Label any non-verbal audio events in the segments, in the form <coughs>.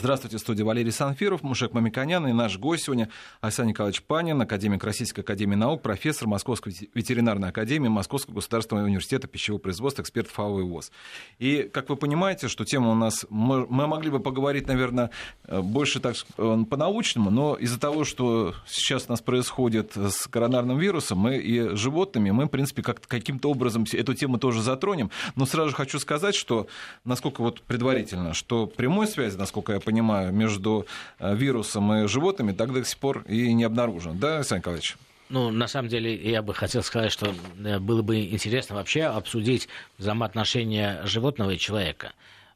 Здравствуйте, студия Валерий Санфиров, Мушек Мамиконян и наш гость сегодня Александр Николаевич Панин, академик Российской Академии Наук, профессор Московской ветеринарной академии, Московского государственного университета пищевого производства, эксперт ФАО и ВОЗ. И, как вы понимаете, что тема у нас... Мы, могли бы поговорить, наверное, больше так по-научному, но из-за того, что сейчас у нас происходит с коронарным вирусом, мы и животными, мы, в принципе, как, каким-то образом эту тему тоже затронем. Но сразу же хочу сказать, что, насколько вот предварительно, что прямой связи, насколько я понимаю, между э, вирусом и животными так до сих пор и не обнаружено. Да, Александр Николаевич? Ну, на самом деле, я бы хотел сказать, что э, было бы интересно вообще обсудить взаимоотношения животного и человека.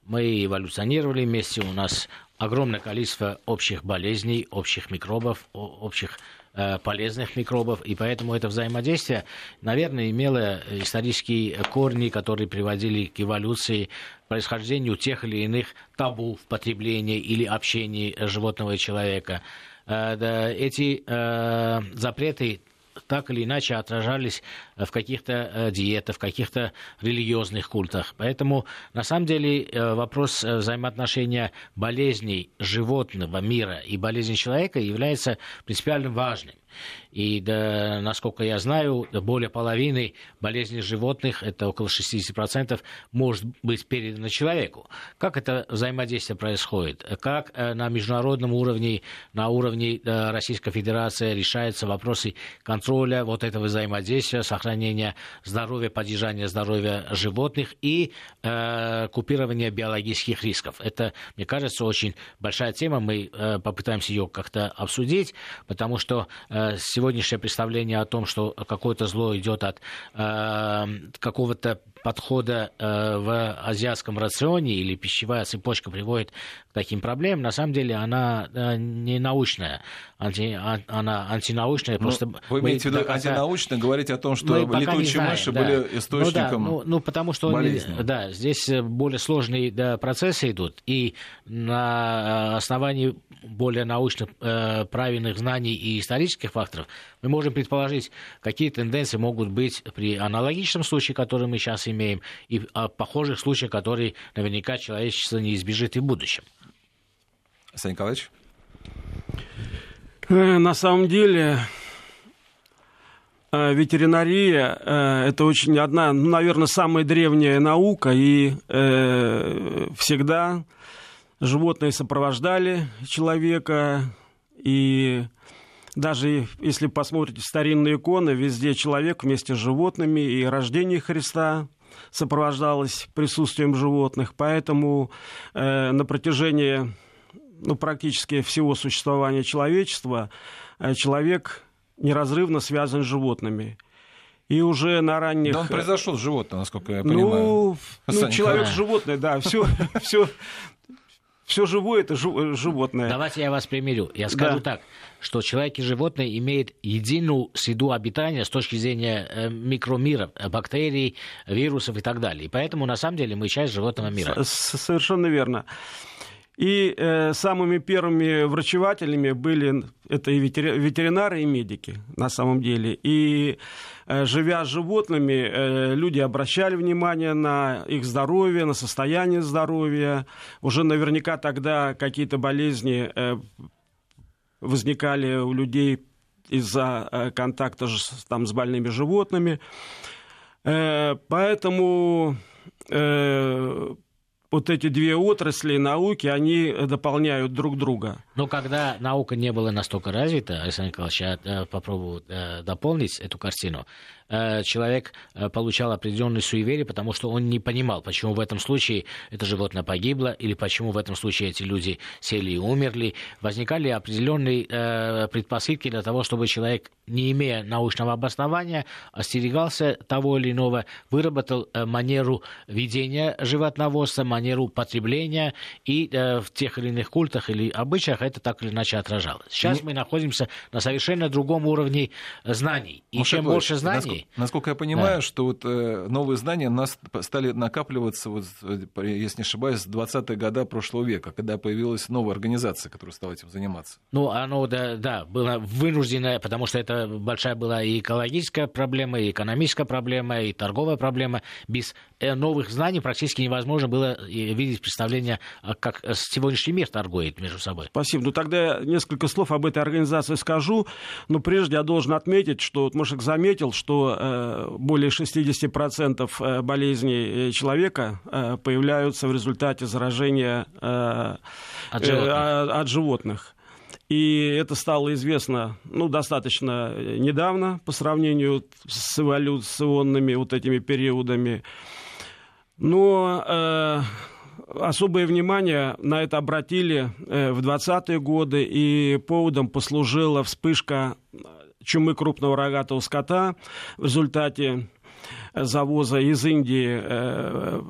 Мы эволюционировали вместе, у нас огромное количество общих болезней, общих микробов, общих полезных микробов, и поэтому это взаимодействие, наверное, имело исторические корни, которые приводили к эволюции, происхождению тех или иных табу в потреблении или общении животного и человека. Э, эти э, запреты так или иначе отражались в каких-то э, диетах, в каких-то религиозных культах. Поэтому, на самом деле, э, вопрос э, взаимоотношения болезней животного мира и болезней человека является принципиально важным. И, да, насколько я знаю, более половины болезней животных, это около 60%, может быть передано человеку. Как это взаимодействие происходит? Как э, на международном уровне, на уровне э, Российской Федерации решаются вопросы контроля вот этого взаимодействия, сохранения здоровья, поддержания здоровья животных и э, купирования биологических рисков? Это, мне кажется, очень большая тема. Мы э, попытаемся ее как-то обсудить, потому что э, сегодняшнее представление о том, что какое-то зло идет от э, какого-то подхода э, в азиатском рационе или пищевая цепочка приводит к таким проблемам, на самом деле она э, не научная. Анти, а, она антинаучная. Ну, просто вы имеете в виду конца... антинаучно говорить о том, что летучие мыши да. были источником ну, да, ну, ну, потому что болезни. да, здесь более сложные да, процессы идут, и на основании более научных э, правильных знаний и исторических факторов мы можем предположить, какие тенденции могут быть при аналогичном случае, который мы сейчас имеем, и о похожих случаях, которые наверняка человечество не избежит и в будущем. Александр Николаевич? Э, на самом деле, э, ветеринария э, – это очень одна, ну, наверное, самая древняя наука, и всегда животные сопровождали человека, и даже если посмотрите старинные иконы, везде человек вместе с животными, и рождение Христа сопровождалось присутствием животных, поэтому э, на протяжении ну, практически всего существования человечества э, человек неразрывно связан с животными. И уже на ранних... Да он произошел с животным, насколько я понимаю. Ну, ну человек-животное, да, все, <laughs> все все живое это животное. Давайте я вас примирю. Я скажу да. так, что человек и животное имеют единую среду обитания с точки зрения э, микромира, э, бактерий, вирусов и так далее. И поэтому, на самом деле, мы часть животного мира. С Совершенно верно. И э, самыми первыми врачевателями были это и ветеринары, и медики на самом деле. И э, живя с животными, э, люди обращали внимание на их здоровье, на состояние здоровья. Уже наверняка тогда какие-то болезни э, возникали у людей из-за э, контакта там, с больными животными. Э, поэтому э, вот эти две отрасли науки, они дополняют друг друга. Но когда наука не была настолько развита, Александр Николаевич, я э, попробую э, дополнить эту картину. Э, человек э, получал определенные суеверия, потому что он не понимал, почему в этом случае это животное погибло, или почему в этом случае эти люди сели и умерли. Возникали определенные э, предпосылки для того, чтобы человек, не имея научного обоснования, остерегался того или иного, выработал манеру ведения животноводства, манеру потребления, и в тех или иных культах или обычаях это так или иначе отражалось. Сейчас мы находимся на совершенно другом уровне знаний. И чем больше знаний, насколько, насколько я понимаю, да. что вот э, новые знания у нас стали накапливаться, вот, если не ошибаюсь, с 20-е года прошлого века, когда появилась новая организация, которая стала этим заниматься. Ну, оно, да, да, было вынуждено, потому что это большая была и экологическая проблема, и экономическая проблема, и торговая проблема. Без э, новых знаний практически невозможно было видеть представление, как сегодняшний мир торгует между собой. Спасибо. Ну тогда несколько слов об этой организации скажу. Но прежде я должен отметить, что вот Мушек заметил, что э, более 60% болезней человека э, появляются в результате заражения э, от животных. Э, от животных. И это стало известно ну, достаточно недавно по сравнению с эволюционными вот этими периодами. Но э, особое внимание на это обратили э, в 20-е годы, и поводом послужила вспышка чумы крупного рогатого скота в результате завоза из Индии э,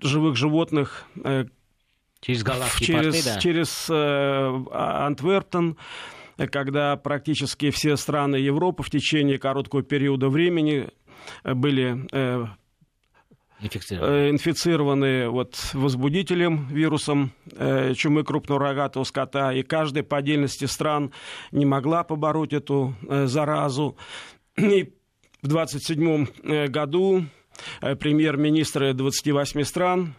живых животных э, Через голландские через, порты, да? Через э, Антверптон, когда практически все страны Европы в течение короткого периода времени были э, инфицированы, э, инфицированы вот, возбудителем, вирусом э, чумы крупного рогатого скота, и каждая по отдельности стран не могла побороть эту э, заразу. И в 27 э, году э, премьер-министры 28 стран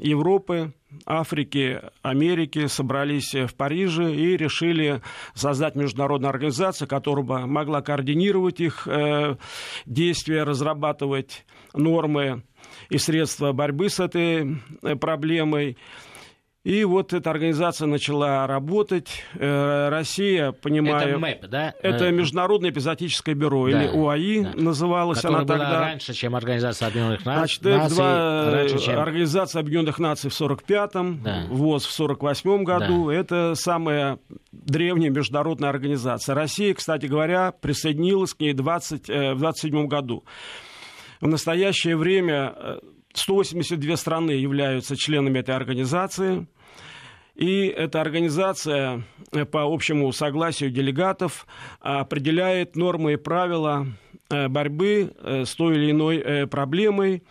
Европы Африки, Америки собрались в Париже и решили создать международную организацию, которая бы могла координировать их действия, разрабатывать нормы и средства борьбы с этой э, проблемой. И вот эта организация начала работать. Э, Россия, понимаю... Это МЭП, да? Это э, Международное эпизотическое бюро, да, или УАИ да. называлась Которая она тогда. Была раньше, чем Организация Объединенных Наций. Значит, F2, раньше, чем... Организация Объединенных Наций в 45-м, да. ВОЗ в 48-м году. Да. Это самая древняя международная организация. Россия, кстати говоря, присоединилась к ней 20, в 27 году. В настоящее время 182 страны являются членами этой организации. И эта организация э, по общему согласию делегатов определяет нормы и правила э, борьбы э, с той или иной проблемой,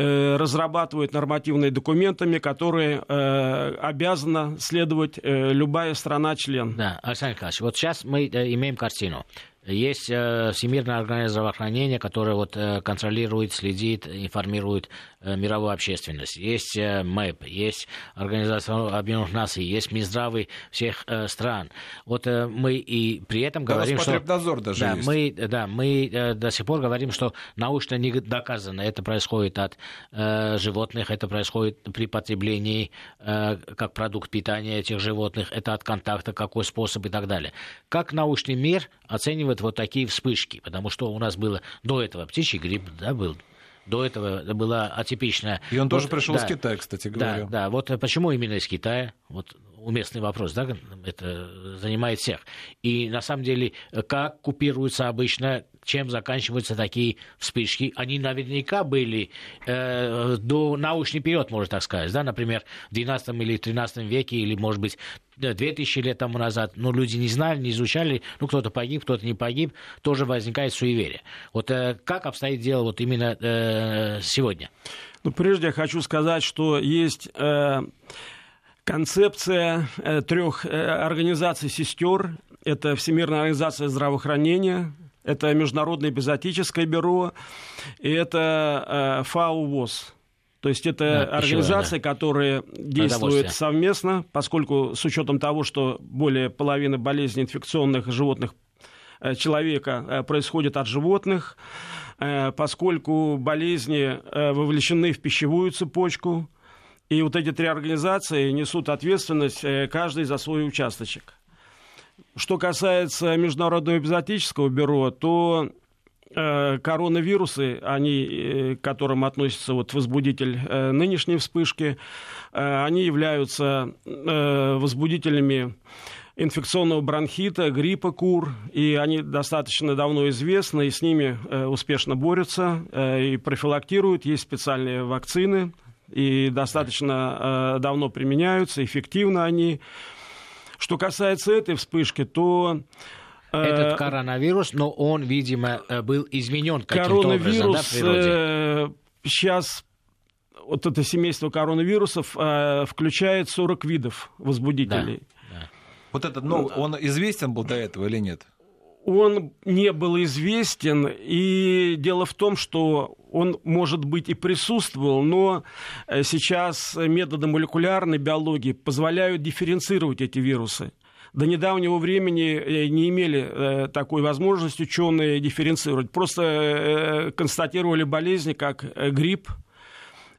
разрабатывает нормативные документами, которые э, обязана следовать э, любая страна-член. Да, Александр Николаевич, вот сейчас мы э, имеем картину. Есть э, Всемирная организация здравоохранения, которая вот, э, контролирует, следит, информирует э, мировую общественность. Есть МЭП, есть Организация Объединенных Наций, есть Минздравы всех стран. Вот мы и при этом да, говорим, что... даже да, есть. Мы, да, мы до сих пор говорим, что научно не доказано. Это происходит от животных, это происходит при потреблении как продукт питания этих животных, это от контакта, какой способ и так далее. Как научный мир оценивает вот, вот такие вспышки, потому что у нас было до этого птичий грипп, да, был, до этого была атипичная... И он вот, тоже пришел да, из Китая, кстати говоря. Да, да, вот почему именно из Китая? Вот уместный вопрос, да, это занимает всех. И на самом деле, как купируются обычно, чем заканчиваются такие вспышки? Они наверняка были э, до научный период, можно так сказать, да, например, в 12 или 13 веке, или, может быть, 2000 лет тому назад, но люди не знали, не изучали, ну, кто-то погиб, кто-то не погиб, тоже возникает суеверие. Вот э, как обстоит дело вот именно э, сегодня? Ну, прежде я хочу сказать, что есть... Э концепция э, трех э, организаций сестер. Это Всемирная организация здравоохранения, это Международное эпизотическое бюро, и это э, ФАО ВОЗ. То есть это да, организации, да. которые действуют совместно, поскольку с учетом того, что более половины болезней инфекционных животных человека происходит от животных, поскольку болезни вовлечены в пищевую цепочку, и вот эти три организации несут ответственность э, каждый за свой участочек. Что касается Международного эпизотического бюро, то э, коронавирусы, они, э, к которым относится вот возбудитель э, нынешней вспышки, они являются возбудителями инфекционного бронхита, гриппа кур, и они достаточно давно известны, и с ними успешно борются и профилактируют. Есть специальные вакцины, и достаточно давно применяются, эффективно они. Что касается этой вспышки, то э, этот коронавирус, но он, видимо, э, был изменен каким-то коронавирус, образом, да, в природе? Э, сейчас вот это семейство коронавирусов э, включает 40 видов возбудителей. Да, да. Вот этот, ну, он известен был до этого или нет? Он не был известен, и дело в том, что он, может быть, и присутствовал, но э, сейчас методы молекулярной биологии позволяют дифференцировать эти вирусы. До недавнего времени э, не имели э, такой возможности ученые дифференцировать. Просто констатировали болезни, как грипп,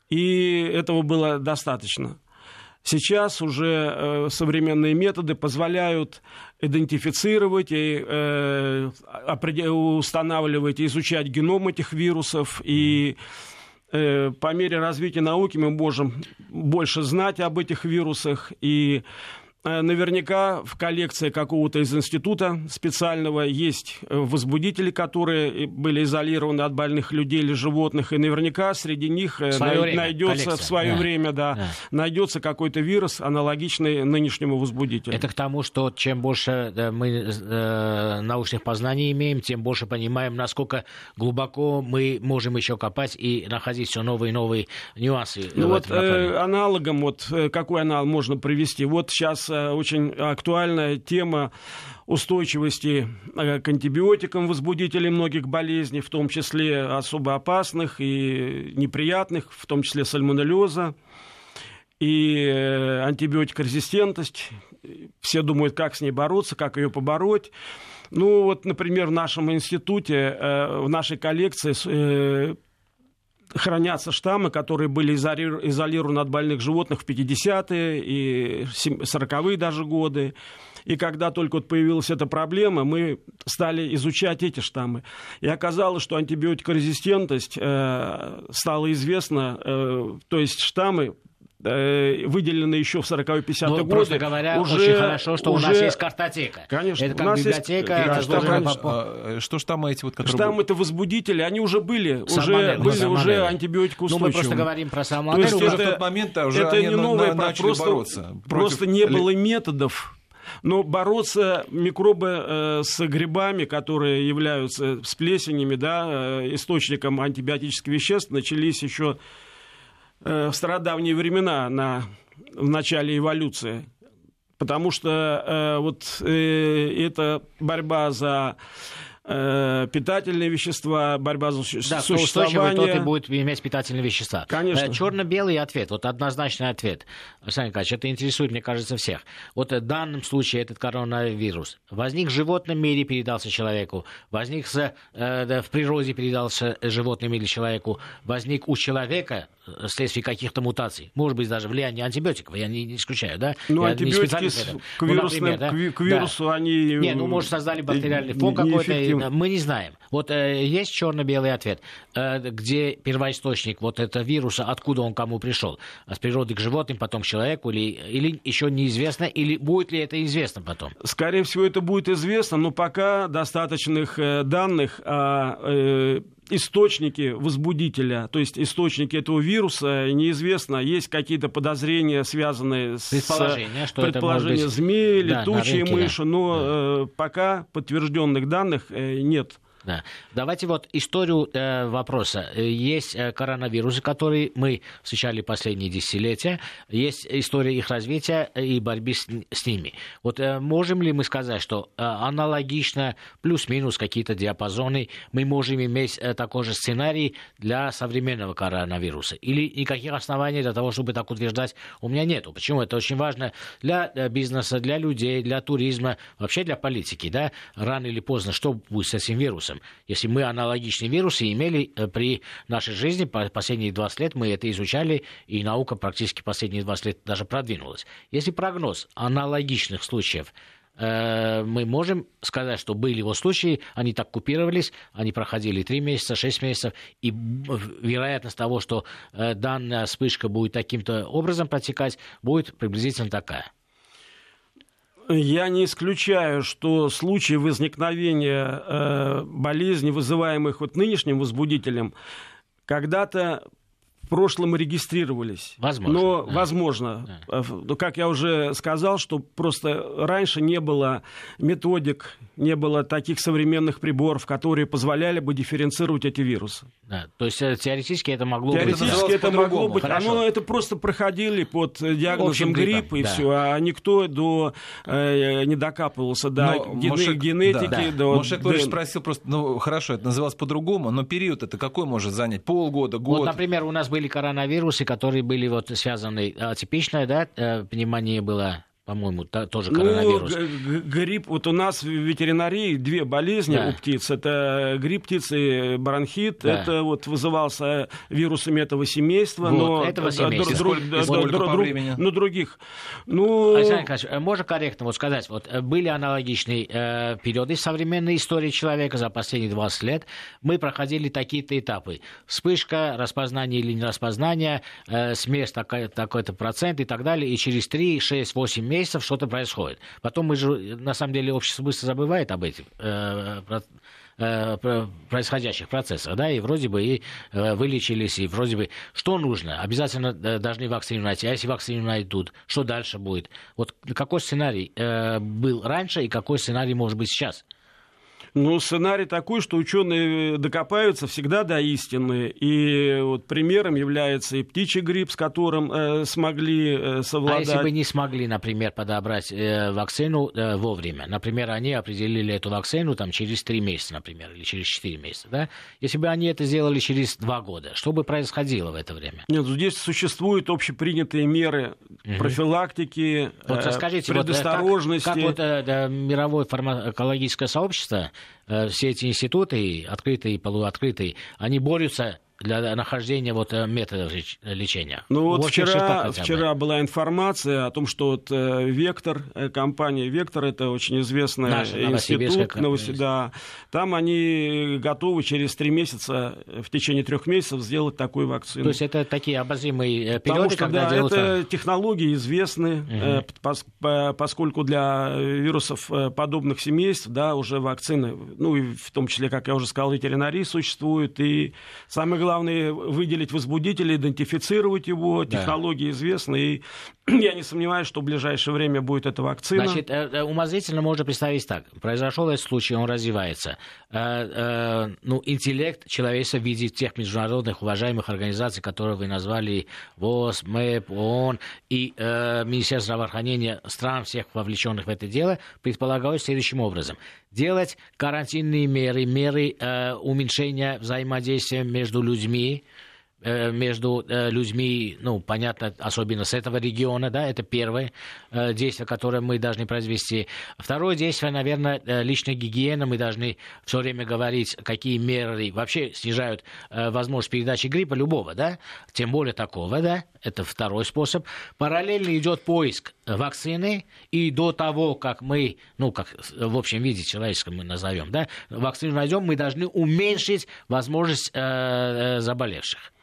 и этого было достаточно. Сейчас уже э, современные методы позволяют идентифицировать и э, устанавливать изучать геном этих вирусов. И э, по мере развития науки мы можем больше знать об этих вирусах. И наверняка в коллекции какого-то из института специального есть э, возбудители, которые были изолированы от больных людей или животных, и наверняка среди них э, на, найдется коллекция. в свое да. время да, да. найдется какой-то вирус, аналогичный нынешнему возбудителю. Это к тому, что чем больше мы э, научных познаний имеем, тем больше понимаем, насколько глубоко мы можем еще копать и находить все новые и новые нюансы. Ну вот э, аналогом, вот какой аналог можно привести? Вот сейчас очень актуальная тема устойчивости э, к антибиотикам возбудителей многих болезней, в том числе особо опасных и неприятных, в том числе сальмонеллеза и э, антибиотикорезистентность. Все думают, как с ней бороться, как ее побороть. Ну вот, например, в нашем институте, э, в нашей коллекции хранятся штаммы, которые были изолированы от больных животных в 50-е и 40-е даже годы. И когда только вот появилась эта проблема, мы стали изучать эти штаммы. И оказалось, что антибиотикорезистентность э, стала известна, э, то есть штаммы выделены еще в 40-50-е ну, годы. Просто говоря, уже, очень хорошо, что уже... у нас есть картотека. Конечно. Это как у нас библиотека. Есть... Разложена по... А, что штаммы эти вот, которые... Штаммы это возбудители, они уже были, уже, были уже антибиотикоустойчивыми. Ну, мы просто говорим про самоанализ. То есть это, в тот момент уже это не новое, на, просто, бороться. Просто не было методов но бороться микробы э, с грибами, которые являются с плесенями, да, э, источником антибиотических веществ, начались еще Э, в стародавние времена на, в начале эволюции. Потому что э, вот э, эта борьба за э, питательные вещества, борьба за да, существование. Да, тот и будет иметь питательные вещества. Конечно. Э, черно-белый ответ, вот однозначный ответ. Александр Николаевич, это интересует, мне кажется, всех. Вот в данном случае этот коронавирус возник в животном мире, передался человеку, возник с, э, в природе, передался животным или человеку, возник у человека вследствие каких-то мутаций. Может быть, даже влияние антибиотиков, я не, не исключаю, да? Ну, я антибиотики к, вирусным, ну, например, да? к вирусу да. они... Не, ну, может, создали бактериальный фон какой-то, мы не знаем. Вот э, есть черно-белый ответ, э, где первоисточник вот этого вируса, откуда он кому пришел? С природы к животным, потом к человеку, или, или еще неизвестно, или будет ли это известно потом? Скорее всего, это будет известно, но пока достаточных э, данных о э, источники возбудителя, то есть источники этого вируса, неизвестно. Есть какие-то подозрения, связанные с предположения, что предположение быть... змеи, да, летучие рынке, мыши, да. но да. Э, пока подтвержденных данных э, нет. Да. Давайте вот историю э, вопроса. Есть э, коронавирусы, которые мы встречали последние десятилетия. Есть история их развития и борьбы с, с ними. Вот э, можем ли мы сказать, что э, аналогично, плюс-минус какие-то диапазоны, мы можем иметь э, такой же сценарий для современного коронавируса? Или никаких оснований для того, чтобы так утверждать, у меня нету. Почему? Это очень важно для э, бизнеса, для людей, для туризма, вообще для политики. Да? Рано или поздно, что будет с этим вирусом? Если мы аналогичные вирусы имели э, при нашей жизни последние 20 лет, мы это изучали, и наука практически последние 20 лет даже продвинулась. Если прогноз аналогичных случаев э, мы можем сказать, что были его случаи, они так купировались, они проходили 3 месяца, 6 месяцев, и вероятность того, что э, данная вспышка будет таким-то образом протекать, будет приблизительно такая. Я не исключаю, что случаи возникновения э, болезней, вызываемых вот нынешним возбудителем, когда-то прошлом регистрировались. Возможно. Но, да. возможно. Да. Как я уже сказал, что просто раньше не было методик, не было таких современных приборов, которые позволяли бы дифференцировать эти вирусы. Да. То есть э, теоретически это могло теоретически быть... Теоретически это могло быть. Хорошо. Оно это просто проходили под диагнозом гриппа и да. все, а никто до, э, не докапывался до но, ген... Генетики. Да. До... Мошек Дэн... спросил просто, ну хорошо, это называлось по-другому, но период это какой может занять? Полгода, год? Вот, например, у нас были коронавирусы, которые были вот связаны, атипичное, да, э, пневмония была по-моему, та, тоже ну, коронавирус. Ну, грипп, вот у нас в ветеринарии две болезни да. у птиц. Это грипп птицы, бронхит. Да. Это вот вызывался вирусами этого семейства. Вот, но этого семейства. Друг, сколько, сколько друг, по времени? Ну, других. Ну... Александр Николаевич, э, можно корректно вот сказать, вот э, были аналогичные э, периоды в современной истории человека за последние 20 лет. Мы проходили такие-то этапы. Вспышка, распознание или не распознание, э, смерть такой, такой-то процент и так далее. И через 3, 6, 8 месяцев месяцев что-то происходит. Потом мы же, на самом деле, общество быстро забывает об этих э, э, происходящих процессах, да, и вроде бы и э, вылечились, и вроде бы что нужно? Обязательно э, должны вакцину найти, а если вакцину найдут, что дальше будет? Вот какой сценарий э, был раньше и какой сценарий может быть сейчас? Ну, сценарий такой, что ученые докопаются всегда до истины. И вот примером является и птичий грипп, с которым э, смогли э, совладать. А если бы не смогли, например, подобрать э, вакцину э, вовремя? Например, они определили эту вакцину там, через три месяца, например, или через четыре месяца. Да? Если бы они это сделали через два года, что бы происходило в это время? Нет, здесь существуют общепринятые меры угу. профилактики, вот, э, скажите, предосторожности. Вот, как, как вот э, мировое фармакологическое сообщество Э, все эти институты, открытые и полуоткрытые, они борются для нахождения вот э, методов лечения. Ну вот вчера, вчера была информация о том, что вот э, Вектор, компания Вектор, это очень известный Наш, институт, Новосиб... да, там они готовы через три месяца, в течение трех месяцев сделать такую вакцину. То есть это такие обозримые периоды, Потому что, когда да, делают... это технологии известны, угу. поскольку для вирусов подобных семейств, да, уже вакцины, ну и в том числе, как я уже сказал, ветеринарии существует, и самое главное главное выделить возбудителя, идентифицировать его, да. технологии известны, и <clears throat> я не сомневаюсь, что в ближайшее время будет эта вакцина. Значит, э, э, умозрительно можно представить так. Произошел этот случай, он развивается. Э, ну, интеллект человечества в виде тех международных уважаемых организаций, которые вы назвали ВОЗ, МЭП, ООН и Министерство здравоохранения стран, всех вовлеченных в это дело, предполагают следующим образом. Делать карантинные меры, меры уменьшения взаимодействия между людьми, между э, людьми, ну, понятно, особенно с этого региона, да, это первое э, действие, которое мы должны произвести. Второе действие, наверное, личная гигиена. Мы должны все время говорить, какие меры вообще снижают возможность передачи гриппа любого, да, тем более такого, да, это второй способ. Параллельно идет поиск вакцины, и до того, как мы, ну, как в общем виде человеческом мы назовем, да, вакцину найдем, мы должны уменьшить возможность э, заболевших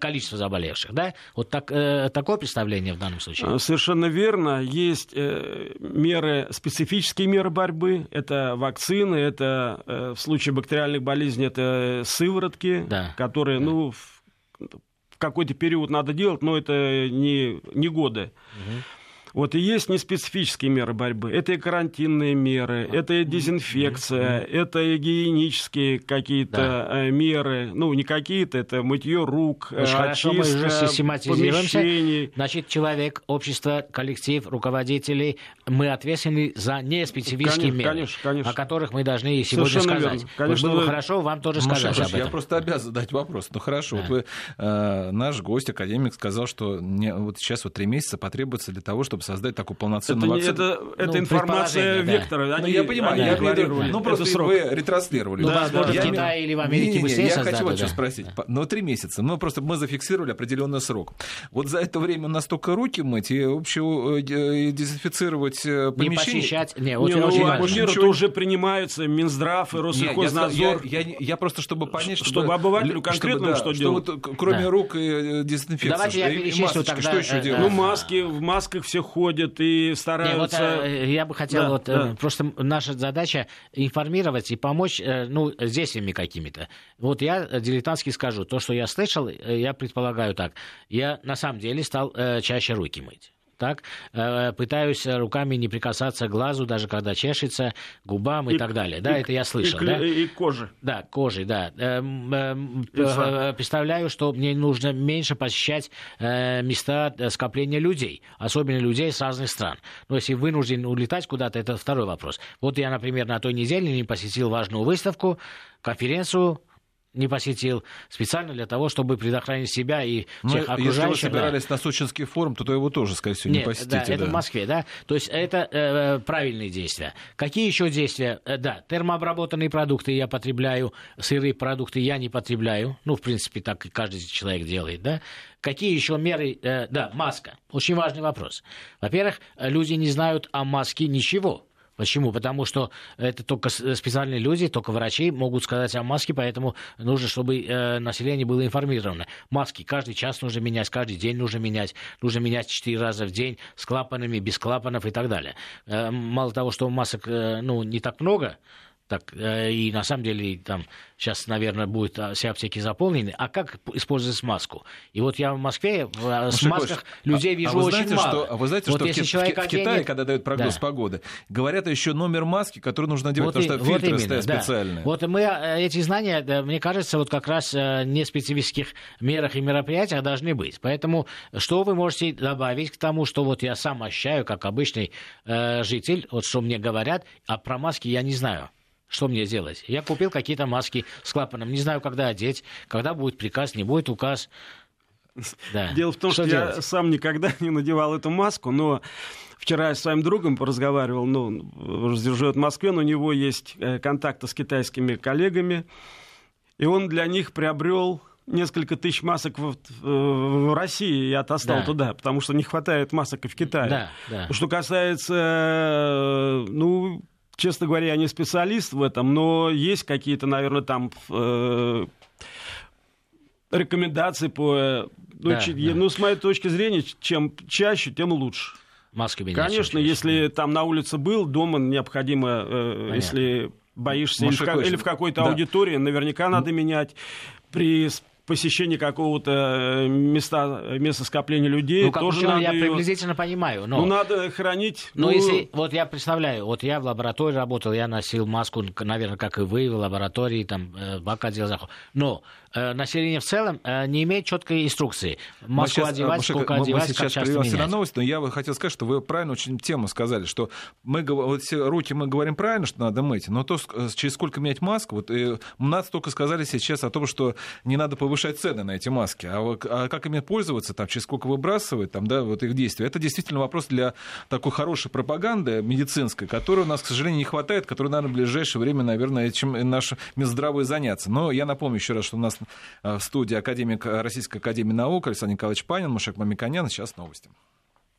количество заболевших, да? Вот так, э, такое представление в данном случае? А, совершенно верно. Есть э, меры, специфические меры борьбы. Это вакцины, это э, в случае бактериальных болезней это сыворотки, да. которые, да. ну, в, в какой-то период надо делать, но это не, не годы. Угу. Вот и есть неспецифические меры борьбы. Это и карантинные меры, это и дезинфекция, это и гигиенические какие-то да. Э, меры. Ну, не какие-то, это мытье рук, Очень очистка хорошо, мы уже систематизируемся. Значит, человек, общество, коллектив, руководители, мы ответственны за неспецифические конечно, меры, конечно, конечно. о которых мы должны сегодня Совершенно сказать. Верно. Конечно, вот было вы... хорошо вам тоже ну, сказать хорошо, об этом. Я просто обязан задать вопрос. Ну хорошо, да. вот вы, э, наш гость, академик, сказал, что не, вот сейчас вот три месяца потребуется для того, чтобы создать такую полноценную это, вакцину. Это, это ну, информация Вектора. Да. Они, ну, я понимаю, они я говорю, ну просто срок. вы ретранслировали. Ну, да, возможно, да, в Китае или в Америке не, не, быстрее Я хочу вот что спросить. Да. Но три месяца. Ну, просто мы зафиксировали определенный срок. Вот за это время настолько руки мыть и вообще э, дезинфицировать э, помещение. Не почищать. Не, очень, не, ну, очень важно. Меры ничего... уже принимаются Минздрав и Россельхознадзор. Я, я, я, я просто, чтобы понять, чтобы, чтобы обывателю конкретно что да, делать. Вот, кроме да. рук и дезинфекции, Давайте я перечислю тогда. Что еще делать? Ну, маски, в масках всех ходят и стараются... Вот, э, я бы хотел, да, вот, да. просто наша задача информировать и помочь, ну, действиями какими-то. Вот я дилетантски скажу, то, что я слышал, я предполагаю так, я на самом деле стал чаще руки мыть так, э, пытаюсь руками не прикасаться к глазу, даже когда чешется, губам и, и так далее. Да, и, это я слышал. И, да? и кожи. Да, кожи, да. Э, э, представляю, что мне нужно меньше посещать места скопления людей, особенно людей с разных стран. Но если вынужден улетать куда-то, это второй вопрос. Вот я, например, на той неделе не посетил важную выставку, конференцию не посетил, специально для того, чтобы предохранить себя и Но всех окружающих. Если вы собирались да. на Сочинский форум, то, то его тоже, скорее всего, не Нет, посетите. Да, да, это в Москве, да. То есть это э, правильные действия. Какие еще действия? Э, да, термообработанные продукты я потребляю, сырые продукты я не потребляю. Ну, в принципе, так каждый человек делает, да. Какие еще меры? Э, да, маска. Очень важный вопрос. Во-первых, люди не знают о маске ничего. Почему? Потому что это только специальные люди, только врачи могут сказать о маске, поэтому нужно, чтобы э, население было информировано. Маски каждый час нужно менять, каждый день нужно менять. Нужно менять четыре раза в день с клапанами, без клапанов и так далее. Э, мало того, что масок э, ну, не так много, так, э, и на самом деле там сейчас, наверное, будет а, все аптеки заполнены. А как использовать маску? И вот я в Москве в а, с масках людей а, вижу а вы очень знаете, мало. Что, а вы знаете, вот что в, человек в, в Китае, когда дают прогноз да. погоды, говорят еще номер маски, который нужно делать, вот потому и, что фильтры вот именно, стоят да. специальные. Вот мы э, эти знания, да, мне кажется, вот как раз э, не специфических мерах и мероприятиях должны быть. Поэтому что вы можете добавить к тому, что вот я сам ощущаю, как обычный э, житель, вот что мне говорят, а про маски я не знаю. Что мне делать? Я купил какие-то маски с клапаном. Не знаю, когда одеть, когда будет приказ, не будет указ. Да. Дело в том, что, что я сам никогда <laughs> не надевал эту маску, но вчера я с своим другом поразговаривал, ну, живет в Москве, но у него есть э, контакты с китайскими коллегами, и он для них приобрел несколько тысяч масок в, в России и отослал да. туда, потому что не хватает масок и в Китае. Да, да. Что касается, э, ну, честно говоря, я не специалист в этом, но есть какие-то, наверное, там э, рекомендации по... Э, ну, да, ч, да. ну, с моей точки зрения, чем чаще, тем лучше. Маски менять. Конечно, если там на улице был, дома необходимо, э, если боишься, или в, или в какой-то да. аудитории, наверняка надо менять. При посещение какого-то э, места, места скопления людей. Ну, как тоже надо я ее... приблизительно понимаю. Но... Ну, надо хранить. Но ну... если, вот я представляю, вот я в лаборатории работал, я носил маску, наверное, как и вы, в лаборатории, там, э, бак отдел заход. Но Э, население в целом э, не имеет четкой инструкции. Маску сейчас, одевать, Машек, сколько мы, одевать, мы сейчас как часто на новость, но я бы хотел сказать, что вы правильно очень тему сказали, что мы вот все руки мы говорим правильно, что надо мыть, но то, через сколько менять маску, вот и нас только сказали сейчас о том, что не надо повышать цены на эти маски, а, а как ими пользоваться, там, через сколько выбрасывать, там, да, вот их действия, это действительно вопрос для такой хорошей пропаганды медицинской, которой у нас, к сожалению, не хватает, которой, наверное, в ближайшее время, наверное, этим наше Минздравы заняться. Но я напомню еще раз, что у нас Э, в студии академик Российской Академии Наук Александр Николаевич Панин, Мушек Мамиканян. Сейчас новости.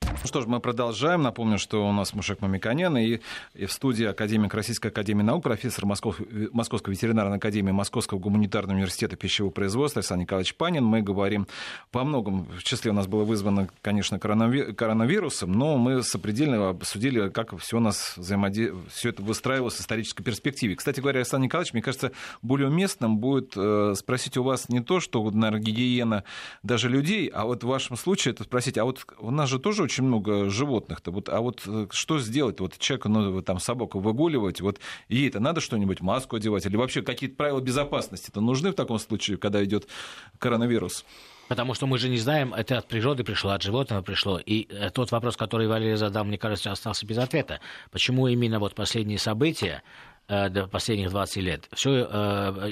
Ну что ж, мы продолжаем. Напомню, что у нас Мушек Мамиканян и, и в студии академик Российской Академии Наук, профессор Москов, Московской ветеринарной академии Московского гуманитарного университета пищевого производства Александр Николаевич Панин. Мы говорим во многом, в числе у нас было вызвано, конечно, коронавирусом, но мы сопредельно обсудили, как все у нас взаимоди... все это выстраивалось в исторической перспективе. Кстати говоря, Александр Николаевич, мне кажется, более уместным будет э, спросить у вас не то, что, наверное, гигиена даже людей, а вот в вашем случае это спросить, а вот у нас же тоже очень много животных-то. Вот, а вот э, что сделать? Вот человек, ну, там собаку выгуливать, вот ей-то надо что-нибудь, маску одевать, или вообще какие-то правила безопасности-то нужны в таком случае, когда идет коронавирус? Потому что мы же не знаем, это от природы пришло, от животного пришло. И э, тот вопрос, который Валерий задал, мне кажется, остался без ответа. Почему именно вот последние события э, до последних 20 лет, все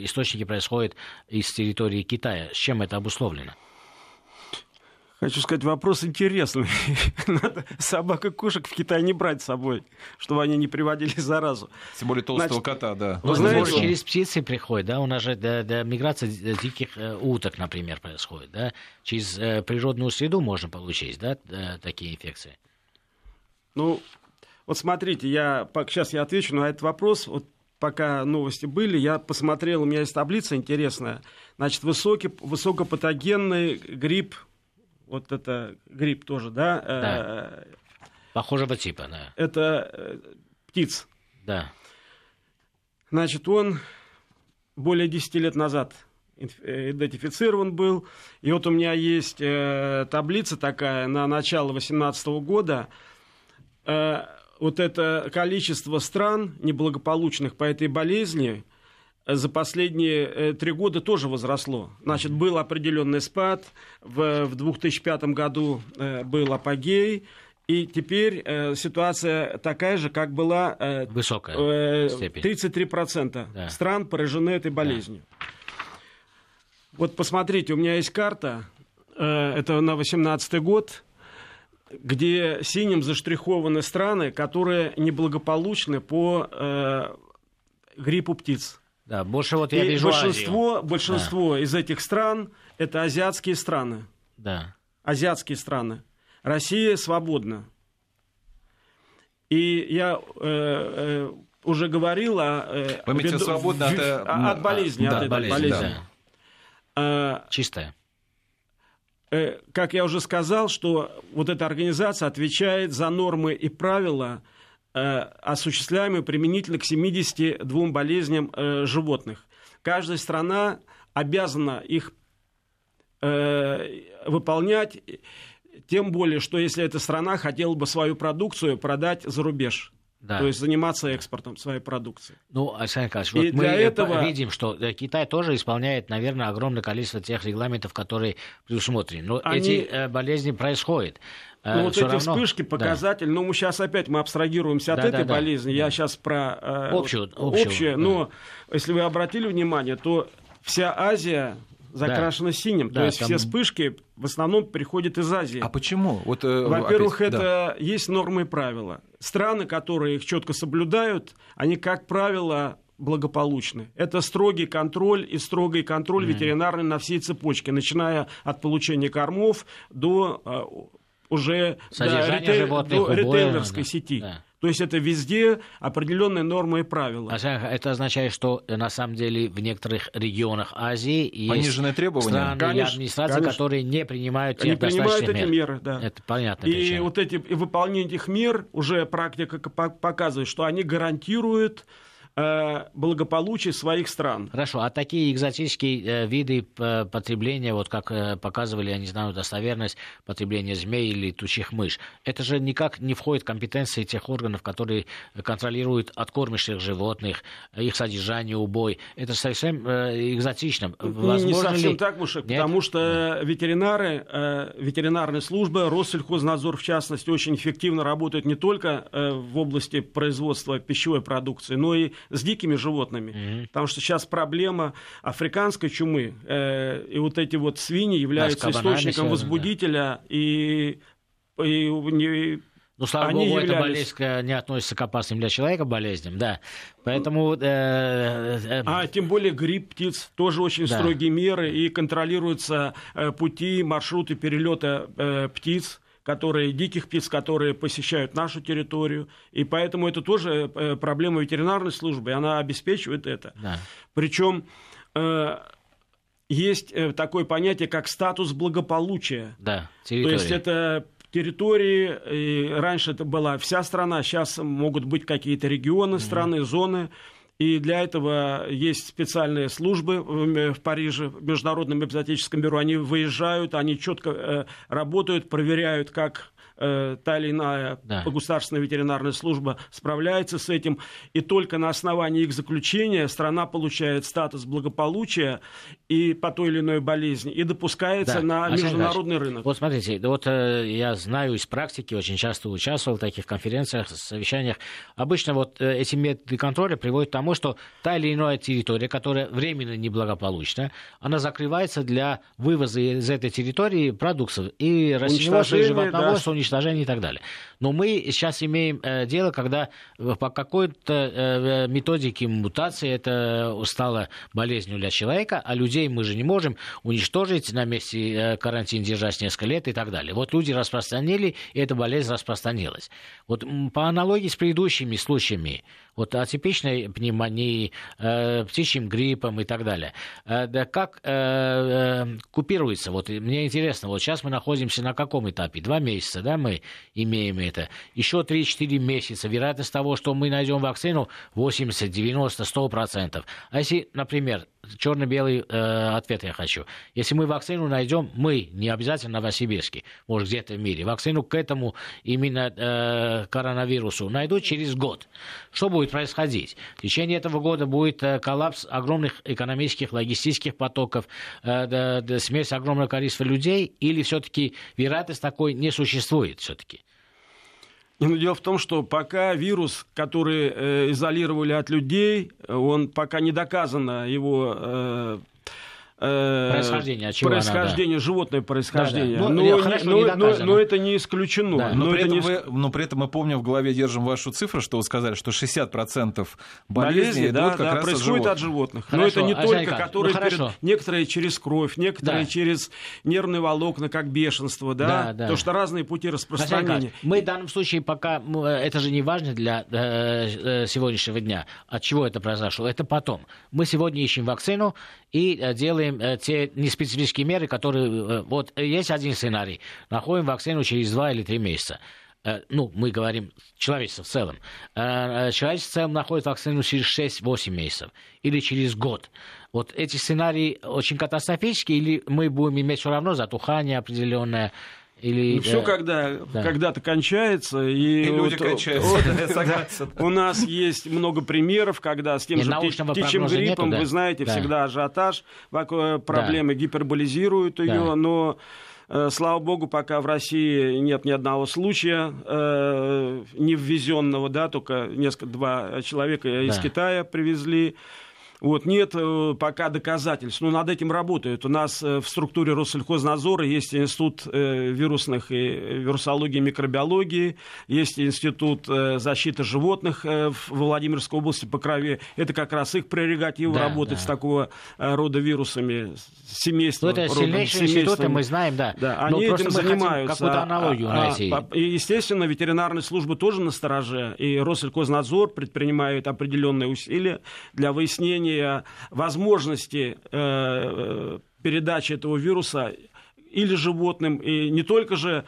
источники происходят из территории Китая. С чем это обусловлено? Хочу сказать, вопрос интересный. <laughs> Надо собак и кошек в Китае не брать с собой, чтобы они не приводили заразу. Тем более толстого Значит, кота, да. Вы знаете, через птицы приходит, да, у нас же да, да, миграция диких э, уток, например, происходит, да. Через э, природную среду можно получить, да, э, такие инфекции. Ну, вот смотрите, я сейчас я отвечу на этот вопрос. Вот пока новости были, я посмотрел, у меня есть таблица интересная. Значит, высокий, высокопатогенный грипп вот это грипп тоже, да, да. Похожего типа, да. Это э, птиц. Да. Значит, он более 10 лет назад э, идентифицирован был. И вот у меня есть э, таблица такая на начало 2018 года. Э, вот это количество стран, неблагополучных по этой болезни, э, за последние э, три года тоже возросло. Значит, был определенный спад. В, в 2005 году э, был апогей. И теперь э, ситуация такая же, как была... Э, Высокая э, степень. 33% Да. стран поражены этой болезнью. Вот посмотрите, у меня есть карта, э, это на 18 год, где синим заштрихованы страны, которые неблагополучны по э, гриппу птиц. Да, больше вот я И вижу большинство, Азию. большинство из этих стран это азиатские страны. Да. Азиатские страны. Россия свободна. И я э, э, уже говорил о... э, Вы имеете свободно от, от болезни, да, от этой болезнь, болезни. да. Э, Чистая. э, как я уже сказал, что вот эта организация отвечает за нормы и правила, осуществляемые применительно к 72 болезням э, животных. Каждая страна обязана их э, выполнять, тем более, что если эта страна хотела бы свою продукцию продать за рубеж. Да. То есть заниматься экспортом своей продукции. Ну, Александр Николаевич, И вот мы этого- видим, что э, Китай тоже исполняет, наверное, огромное количество тех регламентов, которые предусмотрены. Но Они- эти э, болезни происходят. Э, Ну, вот эти равно- вспышки, Да. показатель, ну, мы сейчас опять мы абстрагируемся от Да, этой да, да. болезни. Я Да. сейчас про э, Общую- общую, общее, да. но если вы обратили внимание, то вся Азия закрашена синим. Да, то есть там- все вспышки в основном приходят из Азии. А почему? Вот, э, Во-первых, опять- да. это есть нормы и правила. Страны, которые их четко соблюдают, они, как правило, благополучны. Это строгий контроль и строгий контроль ветеринарный на всей цепочке, начиная от получения кормов до э, уже до, Содержание ритейл- животных, до убоя, ритейлерской да, сети. да. То есть это везде определенные нормы и правила. Александр, Это означает, что э, на самом деле в некоторых регионах Азии есть Пониженные требования? страны и Конечно, администрации, конечно. которые не принимают тех принимают достаточных эти мер. меры, да. Это понятно. И вот эти и выполнение этих мер уже практика показывает, что они гарантируют благополучие своих стран. Хорошо, а такие экзотические э, виды э, потребления, вот как э, показывали, я не знаю, достоверность потребления змей или летучих мышь, это же никак не входит в компетенции тех органов, которые контролируют откормышных животных, их содержание, убой. Это совсем э, экзотично. Не- не Возможно совсем ли- так, Мушек, Нет? потому что ветеринары, э, ветеринарная служба, Россельхознадзор в частности, очень эффективно работают не только э, в области производства пищевой продукции, но и с дикими животными. Потому что сейчас проблема африканской чумы, э, и вот эти вот свиньи являются кабанами источником связано, да. возбудителя, и, и не- Ну, слава Они богу, эта являлись- болезнь э, не относится к опасным для человека болезням, да. Поэтому... э, э, А тем более грипп птиц тоже очень Да. строгие меры и контролируются э, пути, маршруты перелета э, птиц которые, диких птиц, которые посещают нашу территорию. И поэтому это тоже э, проблема ветеринарной службы, и она обеспечивает это. да. Причем э, есть э, такое понятие, как статус благополучия. Да, То есть это территории, и раньше это была вся страна, сейчас могут быть какие-то регионы страны, зоны. И для этого есть специальные службы в в Париже, в Международном эпизотическом бюро. Они выезжают, они четко э, работают, проверяют, как э, та или иная Да. государственная ветеринарная служба справляется с этим. И только на основании их заключения страна получает статус благополучия и по той или иной болезни и допускается Да. на Александр международный Николаевич, рынок. Вот смотрите, вот э, я знаю из практики, очень часто участвовал в таких конференциях, совещаниях. Обычно вот э, эти методы контроля приводят к тому, что та или иная территория, которая временно неблагополучна, она закрывается для вывоза из этой территории продуктов и Уничтожение, животноводства, да. Уничтожения и так далее. Но мы сейчас имеем э, дело, когда э, по какой-то э, методике мутации это стало болезнью для человека, а людей мы же не можем уничтожить на месте карантин держать несколько лет и так далее. Вот люди распространили, и эта болезнь распространилась. Вот по аналогии с предыдущими случаями, вот атипичной пневмонии, птичьим гриппом и так далее, да как купируется? Вот мне интересно, вот сейчас мы находимся на каком этапе? Два месяца, да, мы имеем это. Это, еще 3-4 месяца, вероятность того, что мы найдем вакцину 80, 90, 100%. А если, например, черно-белый э, ответ я хочу. Если мы вакцину найдем, мы, не обязательно в Новосибирске, может, где-то в мире, вакцину к этому именно э, коронавирусу найдут через год. Что будет происходить? В течение этого года будет э, коллапс огромных экономических, логистических потоков, э, да, да, смерть огромного количества людей, или все-таки вероятность такой не существует все-таки? Но ну, дело в том, что пока вирус, который э, изолировали от людей, он пока не доказано его э, Э, происхождение, от чего происхождение, она, да. животное происхождение. Да, да. Но, но, хорошо, но, но, но это не исключено. Да. Но, но, при это не... вы, но при этом мы помним в голове держим вашу цифру, что вы сказали, что 60% болезней Болезни, да, как да, раз происходит от животных. От животных. Хорошо, но это не а только, Николаевич, которые ну, перед... некоторые через кровь, некоторые да. через нервные волокна, как бешенство, да? Да, да. Потому что разные пути распространения. Мы в данном случае пока, это же не важно для э, э, сегодняшнего дня, от чего это произошло. Это потом. Мы сегодня ищем вакцину и э, делаем э, те неспецифические меры, которые... Э, вот есть один сценарий. Находим вакцину через два или три месяца ну, мы говорим человечество в целом, человечество в целом находит вакцину через 6-8 месяцев или через год. Вот эти сценарии очень катастрофические, или мы будем иметь все равно затухание определенное, или, ну, все когда, да. когда-то кончается. И, и вот, люди кончаются, вот, <laughs> я согласен. <laughs> У нас есть много примеров, когда с тем и же птичьим гриппом, нету, да? вы знаете, да. всегда ажиотаж, проблемы да. гиперболизируют ее, да. но э, Слава богу, пока в России нет ни одного случая э, не ввезенного, да, только несколько два человека да. из Китая привезли. Вот, нет э, пока доказательств, но над этим работают. У нас э, в структуре Россельхознадзора есть институт э, вирусных и вирусологии и микробиологии, есть институт защиты животных в Владимирской области по крови. Это как раз их прерогатива да, работать да. с такого рода вирусами, семейства. Ну, это сильнейшие институты, мы знаем, да. да они этим занимаются. Какую-то аналогию а, найти. А, и, естественно, ветеринарная служба тоже на стороже, и Россельхознадзор предпринимает определенные усилия для выяснения выяснения возможности э, э, передачи этого вируса или животным, и не только же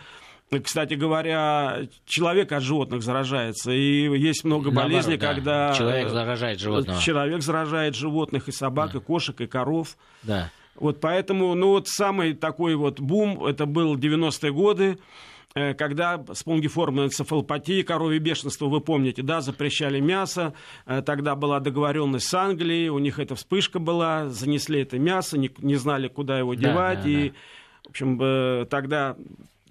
кстати говоря, человек от животных заражается. И есть много Наоборот, болезней, да. когда... Человек заражает животного. Человек заражает животных, и собак, да. и кошек, и коров. Да. Вот поэтому, ну вот самый такой вот бум, это был 90-е годы. Э, когда спонгиформная энцефалопатия, коровье бешенство, вы помните, да, запрещали мясо, э, тогда была договоренность с Англией, у них эта вспышка была, занесли это мясо, не, не знали, куда его девать, да, да, и, да. в общем, э, тогда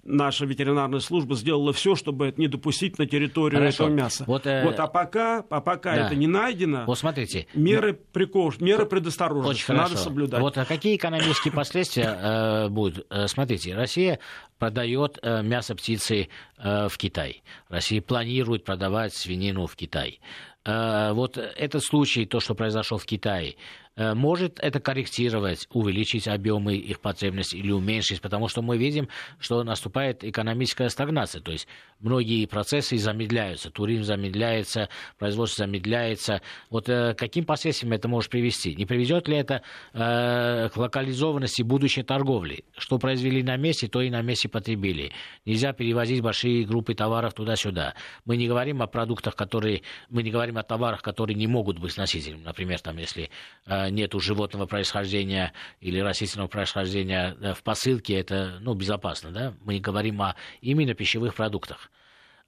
наша ветеринарная служба сделала все, чтобы не допустить на территорию Хорошо. этого мяса. Вот, э... вот, а пока, а пока да. это не найдено, вот смотрите, меры, ну... приков... меры предосторожности Очень надо хорошо. соблюдать. Вот а какие экономические <coughs> последствия э, будут? Э, смотрите, Россия продает э, мясо птицы э, в Китай. Россия планирует продавать свинину в Китай. Э, вот этот случай, то, что произошло в Китае, может это корректировать, увеличить объемы их потребностей или уменьшить, потому что мы видим, что наступает экономическая стагнация, то есть многие процессы замедляются, туризм замедляется, производство замедляется. Вот э, каким последствиям это может привести? Не приведет ли это э, к локализованности будущей торговли? Что произвели на месте, то и на месте потребили. Нельзя перевозить большие группы товаров туда-сюда. Мы не говорим о продуктах, которые... Мы не говорим о товарах, которые не могут быть носителем. Например, там, если э, нету животного происхождения или растительного происхождения в посылке, это ну, безопасно. Да? Мы говорим о именно пищевых продуктах.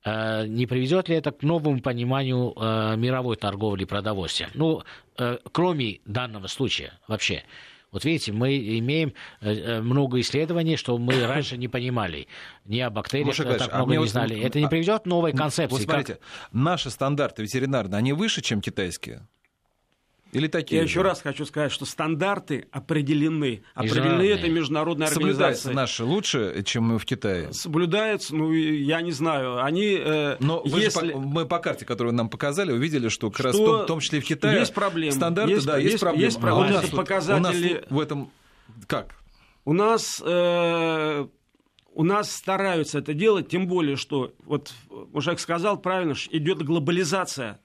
Э, не приведет ли это к новому пониманию э, мировой торговли продовольствием? Ну, э, кроме данного случая вообще. Вот видите, мы имеем много исследований, что мы <coughs> раньше не понимали. Ни о бактериях Маша, так много а не знали. Вот, Это не приведет к новой концепции. Вот смотрите, как... наши стандарты ветеринарные, они выше, чем китайские? Или такие Я же? еще раз хочу сказать, что стандарты определены. Определены это международная организация. наши лучше, чем мы в Китае? Соблюдаются, ну, я не знаю. Они, э, Но если... по, мы по карте, которую нам показали, увидели, что как что раз в том, в том числе в Китае есть проблемы. стандарты, есть, да, есть, есть проблемы. Есть проблемы. А у, нас, показатели... у нас в этом как? У нас... Э, у нас стараются это делать, тем более, что, вот Мужик сказал правильно, идет глобализация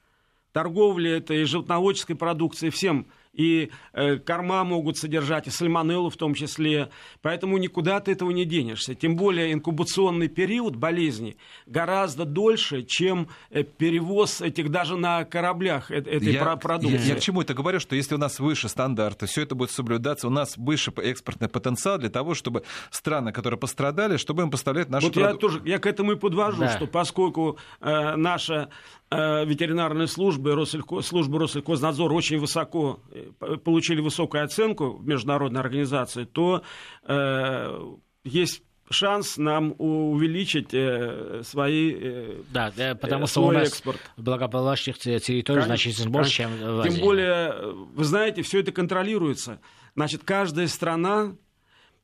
торговли этой животноводческой продукции всем. И э, корма могут содержать, и сальмонеллу в том числе. Поэтому никуда от этого не денешься. Тем более инкубационный период болезни гораздо дольше, чем э, перевоз этих даже на кораблях э, этой я, продукции. Я, я к чему это говорю, что если у нас выше стандарты, все это будет соблюдаться, у нас выше экспортный потенциал для того, чтобы страны, которые пострадали, чтобы им поставлять наши вот продукты. Я, тоже, я к этому и подвожу, да. что поскольку э, наша э, ветеринарная служба, Россельхо, служба Россельхознадзора очень высоко, э, получили высокую оценку в международной организации, то э, есть шанс нам увеличить э, свои э, да, э, потому что у нас экспорт. благополучных территорий значительно больше, чем в Азии. Тем более, вы знаете, все это контролируется. Значит, каждая страна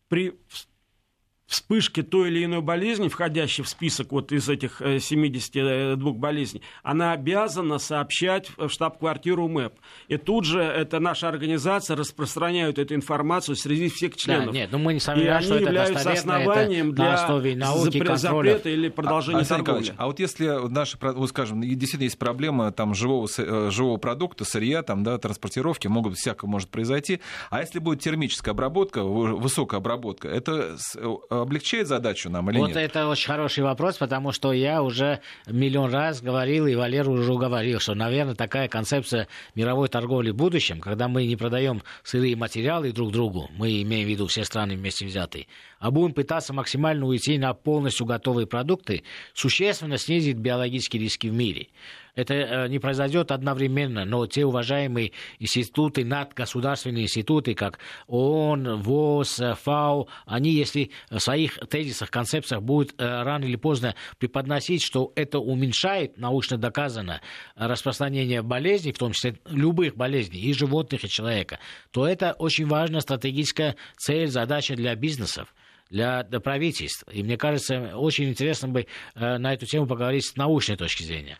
при вспышки той или иной болезни, входящей в список вот из этих 72 э, болезней, она обязана сообщать в штаб-квартиру МЭП. И тут же эта наша организация распространяет эту информацию среди всех членов. Да, нет, ну мы не сомневаемся, что они это являются основанием для науки, запре- запрета или продолжения а, торговли. А вот если наши, вот скажем, действительно есть проблема там живого, э, живого продукта, сырья, там, да, транспортировки, могут всякое может произойти. А если будет термическая обработка, высокая обработка, это э, облегчает задачу нам или вот нет? Вот это очень хороший вопрос, потому что я уже миллион раз говорил, и Валер уже говорил, что, наверное, такая концепция мировой торговли в будущем, когда мы не продаем сырые материалы друг другу, мы имеем в виду все страны вместе взятые, а будем пытаться максимально уйти на полностью готовые продукты, существенно снизит биологические риски в мире. Это э, не произойдет одновременно, но те уважаемые институты, надгосударственные институты, как ООН, ВОЗ, ФАО, они, если в своих тезисах, концепциях будут э, рано или поздно преподносить, что это уменьшает, научно доказано, распространение болезней, в том числе любых болезней, и животных, и человека, то это очень важная стратегическая цель, задача для бизнесов для, для правительств. И мне кажется, очень интересно бы э, на эту тему поговорить с научной точки зрения.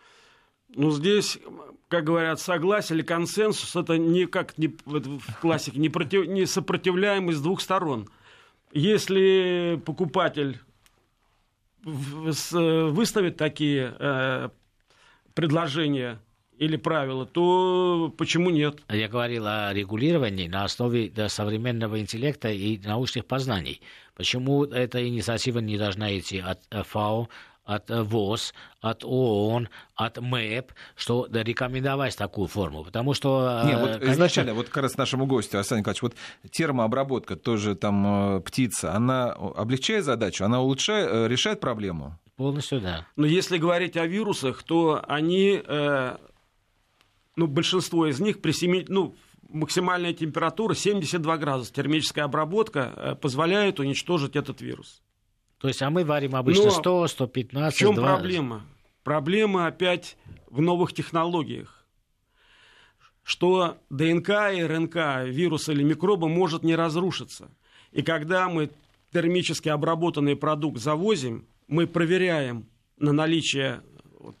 Ну, здесь, как говорят, согласие или консенсус, это никак не, в классике не, против, не сопротивляемый с двух сторон. Если покупатель выставит такие э, предложения или правила, то почему нет? Я говорил о регулировании на основе современного интеллекта и научных познаний. Почему эта инициатива не должна идти от ФАО, от ВОЗ, от ООН, от МЭП, что да, рекомендовать такую форму. Потому что... Э, Не, вот конечно... изначально, вот как раз нашему гостю, Александр Николаевич, вот термообработка, тоже там э, птица, она облегчает задачу, она улучшает, э, решает проблему? Полностью, да. Но если говорить о вирусах, то они, ну, большинство из них при 7, ну, максимальная температура 72 градуса, термическая обработка позволяет уничтожить этот вирус. То есть, а мы варим обычно Но 100, 115, В чем 20. проблема? Проблема опять в новых технологиях. Что ДНК и РНК вируса или микроба может не разрушиться. И когда мы термически обработанный продукт завозим, мы проверяем на наличие, вот,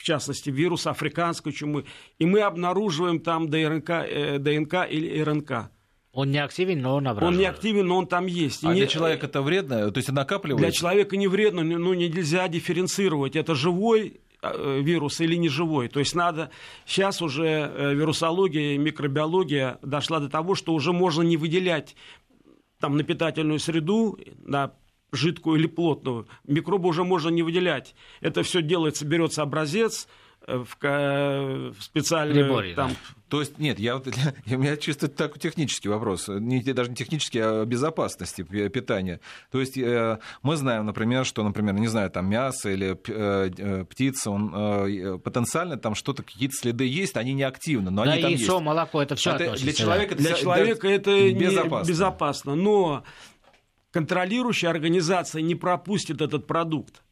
в частности, вируса африканской чумы, и мы обнаруживаем там ДНК, э, ДНК или РНК. Он не активен, но он ображает. Он не активен, но он там есть. А и для не... человека это вредно? То есть накапливается? Для человека не вредно, но нельзя дифференцировать. Это живой э, вирус или не живой. То есть надо... Сейчас уже э, вирусология, микробиология дошла до того, что уже можно не выделять там на питательную среду, на жидкую или плотную. Микробы уже можно не выделять. Это все делается, берется образец, в, в специальную Приборе, там. Да. То есть, нет, <laughs> я, у меня чисто такой технический вопрос, не, даже не технический, а безопасности питания. То есть, э, мы знаем, например, что, например, не знаю, там мясо или э, э, птица, он потенциально там что-то, какие-то следы есть, они не активны, но да, они там яйцо, есть. молоко, это все это для человека, для человека это безопасно. безопасно, но контролирующая организация не пропустит этот продукт.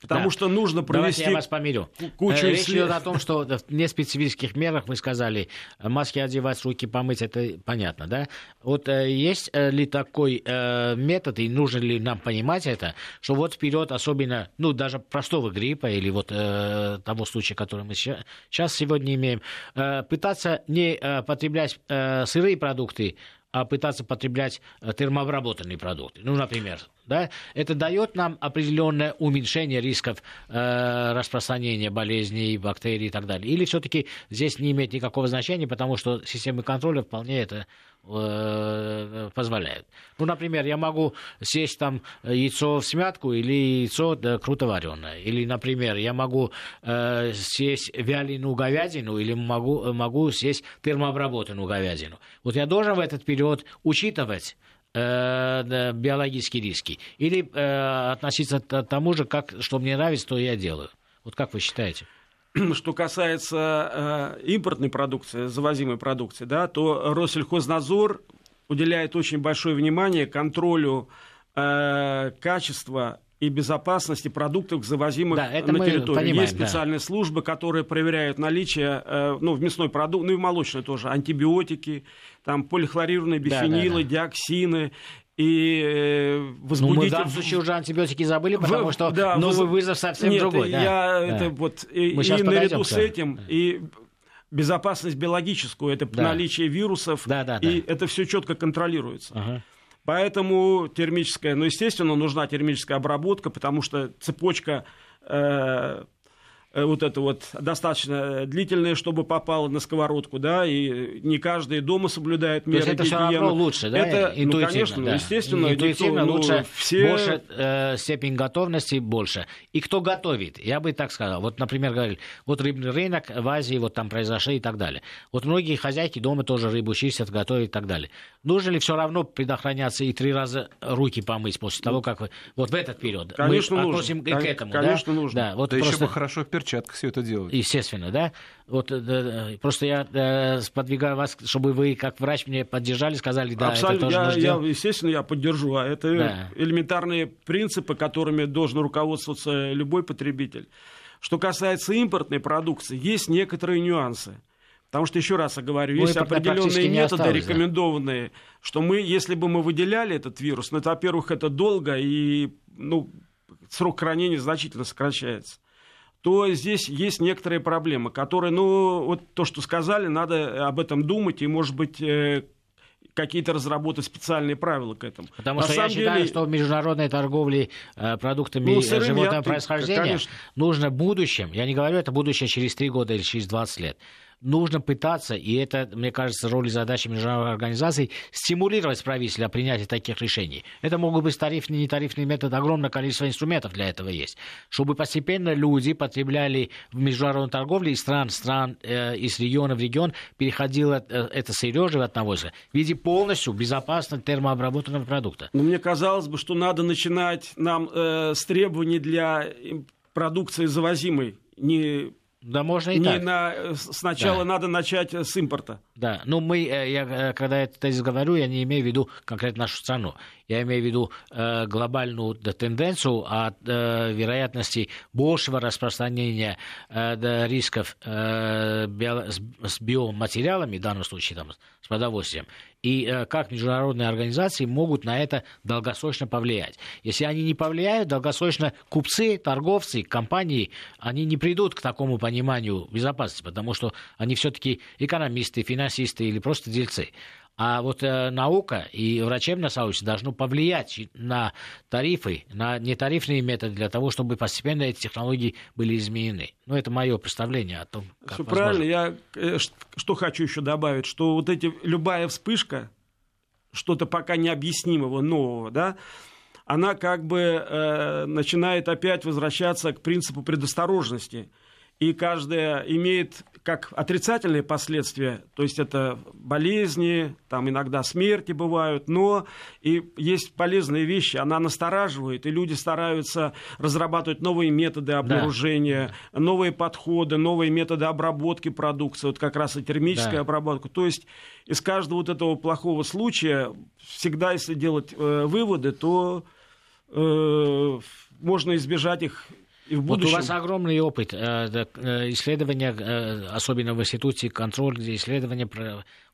Потому да. что нужно провести Давайте я вас помирю. кучу Речь исслед... идет о том, что в неспецифических мерах мы сказали, маски одевать, руки помыть, это понятно, да? Вот э, есть э, ли такой э, метод, и нужно ли нам понимать это, что вот вперед, особенно, ну, даже простого гриппа или вот э, того случая, который мы сейчас сегодня имеем, э, пытаться не э, потреблять э, сырые продукты, а пытаться потреблять э, термообработанные продукты. Ну, например, да, это дает нам определенное уменьшение рисков э, распространения болезней, бактерий и так далее. Или все-таки здесь не имеет никакого значения, потому что системы контроля вполне это позволяют. Ну, например, я могу съесть там яйцо в смятку или яйцо да, круто вареное. Или, например, я могу э, съесть вяленую говядину или могу, могу съесть термообработанную говядину. Вот я должен в этот период учитывать э, биологические риски или э, относиться к тому же, как, что мне нравится, то я делаю. Вот как вы считаете? <clears throat> Что касается э, импортной продукции, завозимой продукции, да, то Россельхознадзор уделяет очень большое внимание контролю э, качества и безопасности продуктов, завозимых да, это на территорию. Понимаем, Есть специальные да. службы, которые проверяют наличие, э, ну, в мясной продукт, ну и в молочной тоже, антибиотики, там полихлорированные бифенилы, да, да, да. диоксины и э, возбудитель... Ну, мы в данном случае уже антибиотики забыли, потому в, что да, новый воз... вызов совсем Нет, другой. Я да. это вот и, и наряду с этим и безопасность биологическую, это да. наличие вирусов, да, да, и да. это все четко контролируется. Ага. Поэтому термическая, ну, естественно, нужна термическая обработка, потому что цепочка э, Э, вот это вот достаточно длительное, чтобы попало на сковородку, да, и не каждый дома соблюдает меры То есть это гигиены. все равно лучше, да? Это, ну, конечно, да. естественно. Интуитивно никто, лучше, ну, все... больше э, степень готовности больше. И кто готовит, я бы так сказал. Вот, например, говорили, вот рыбный рынок в Азии, вот там произошли и так далее. Вот многие хозяйки дома тоже рыбу чистят, готовят и так далее. Нужно ли все равно предохраняться и три раза руки помыть после того, как вы... Вот в этот период. Конечно, Мы нужно. относим к этому, Конечно, да? нужно. Да, вот да просто... еще бы хорошо в перчатках все это делать. Естественно, да. Вот да, просто я да, подвигаю вас, чтобы вы, как врач, мне поддержали, сказали, да, Абсолютно. это тоже я, я, Естественно, я поддержу. А это да. элементарные принципы, которыми должен руководствоваться любой потребитель. Что касается импортной продукции, есть некоторые нюансы. Потому что, еще раз я говорю, ну, есть определенные методы осталось, рекомендованные, да. что мы, если бы мы выделяли этот вирус, ну, это, во-первых, это долго, и ну, срок хранения значительно сокращается то здесь есть некоторые проблемы, которые, ну, вот то, что сказали, надо об этом думать, и, может быть, э, какие-то разработать специальные правила к этому. Потому На что я считаю, деле... что в международной торговле э, продуктами ну, животного я... происхождения Конечно. нужно в будущем, я не говорю это будущее через 3 года или через 20 лет, нужно пытаться, и это, мне кажется, роль и задача международных организаций, стимулировать правителя о принятии таких решений. Это могут быть тарифные и нетарифные методы, огромное количество инструментов для этого есть. Чтобы постепенно люди потребляли в международной торговле из стран, стран, э, из региона в регион, переходило э, это сырье животноводство в виде полностью безопасного термообработанного продукта. Но мне казалось бы, что надо начинать нам э, с требований для продукции завозимой, не да, можно и не так. На, сначала да. надо начать с импорта. Да, ну мы, э, я, э, когда я тезис говорю, я не имею в виду конкретно нашу страну. Я имею в виду э, глобальную да, тенденцию от э, вероятности большего распространения э, да, рисков э, био, с, с биоматериалами, в данном случае там, с продовольствием, и э, как международные организации могут на это долгосрочно повлиять. Если они не повлияют, долгосрочно купцы, торговцы, компании, они не придут к такому пониманию безопасности, потому что они все-таки экономисты, финансисты или просто дельцы. А вот э, наука и врачебное сообщество должно повлиять на тарифы, на нетарифные методы для того, чтобы постепенно эти технологии были изменены. Ну, это мое представление о том, как Все правильно. Я э, что хочу еще добавить, что вот эти любая вспышка, что-то пока необъяснимого, нового, да, она как бы э, начинает опять возвращаться к принципу предосторожности – и каждая имеет как отрицательные последствия, то есть это болезни, там иногда смерти бывают, но и есть полезные вещи, она настораживает, и люди стараются разрабатывать новые методы обнаружения, да. новые подходы, новые методы обработки продукции, вот как раз и термическая да. обработка. То есть из каждого вот этого плохого случая всегда, если делать э, выводы, то э, можно избежать их и в будущем... Вот у вас огромный опыт э, э, исследования, э, особенно в институте контроль, где исследования...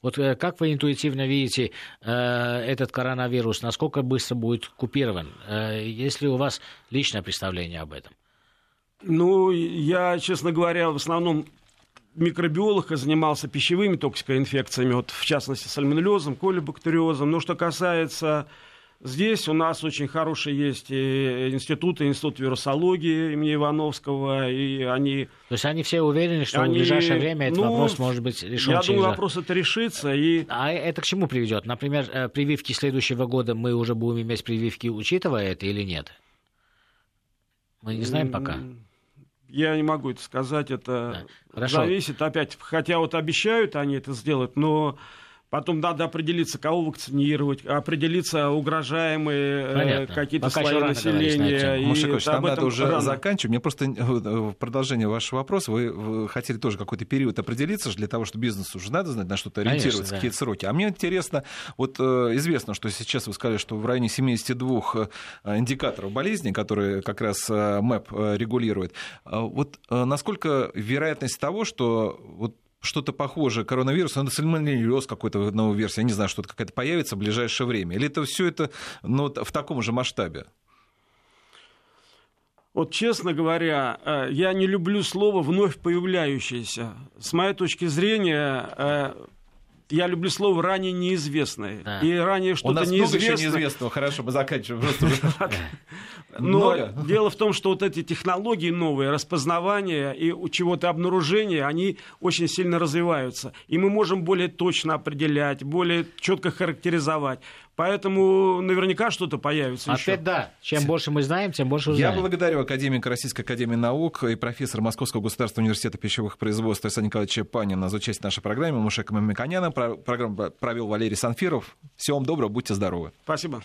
Вот как вы интуитивно видите этот коронавирус, насколько быстро будет купирован? Есть ли у вас личное представление об этом? Ну, я, честно говоря, в основном микробиолог и занимался пищевыми токсикоинфекциями, вот, в частности, сальмонеллезом, колибактериозом. Но что касается Здесь у нас очень хорошие есть институты, институт вирусологии имени Ивановского, и они... То есть они все уверены, что они, в ближайшее время этот ну, вопрос может быть решен Я через... думаю, вопрос это решится. И... А это к чему приведет? Например, э, прививки следующего года мы уже будем иметь прививки, учитывая это или нет? Мы не знаем пока. Я не могу это сказать, это да. зависит опять. Хотя вот обещают они это сделать, но Потом надо определиться, кого вакцинировать, определиться угрожаемые э, какие-то Пока слои населения. И Машикович, нам надо уже рано. заканчивать. Мне просто э, в продолжение вашего вопроса, вы хотели тоже какой-то период определиться для того, что бизнесу уже надо знать, на что-то ориентироваться, Конечно, какие-то сроки. А мне интересно, вот э, известно, что сейчас вы сказали, что в районе 72 индикаторов болезни, которые как раз МЭП регулирует, вот насколько вероятность того, что вот что-то похожее коронавирусу, это сальмонеллез какой-то новой версии, я не знаю, что-то какая-то появится в ближайшее время? Или это все это ну, в таком же масштабе? Вот честно говоря, э, я не люблю слово вновь появляющееся. С моей точки зрения, э, я люблю слово ранее неизвестное. Да. И ранее что-то неизвестное. У нас много еще неизвестного. Хорошо, мы заканчиваем. <laughs> Но дело в том, что вот эти технологии новые, распознавание и чего-то обнаружение, они очень сильно развиваются. И мы можем более точно определять, более четко характеризовать. Поэтому наверняка что-то появится Опять еще. да. Чем больше мы знаем, тем больше узнаем. Я благодарю академика Российской Академии Наук и профессора Московского государственного университета пищевых производств Александра Николаевича Панина за участие в нашей программе. Мушека Мамиконяна. Программу провел Валерий Санфиров. Всего вам доброго, будьте здоровы. Спасибо.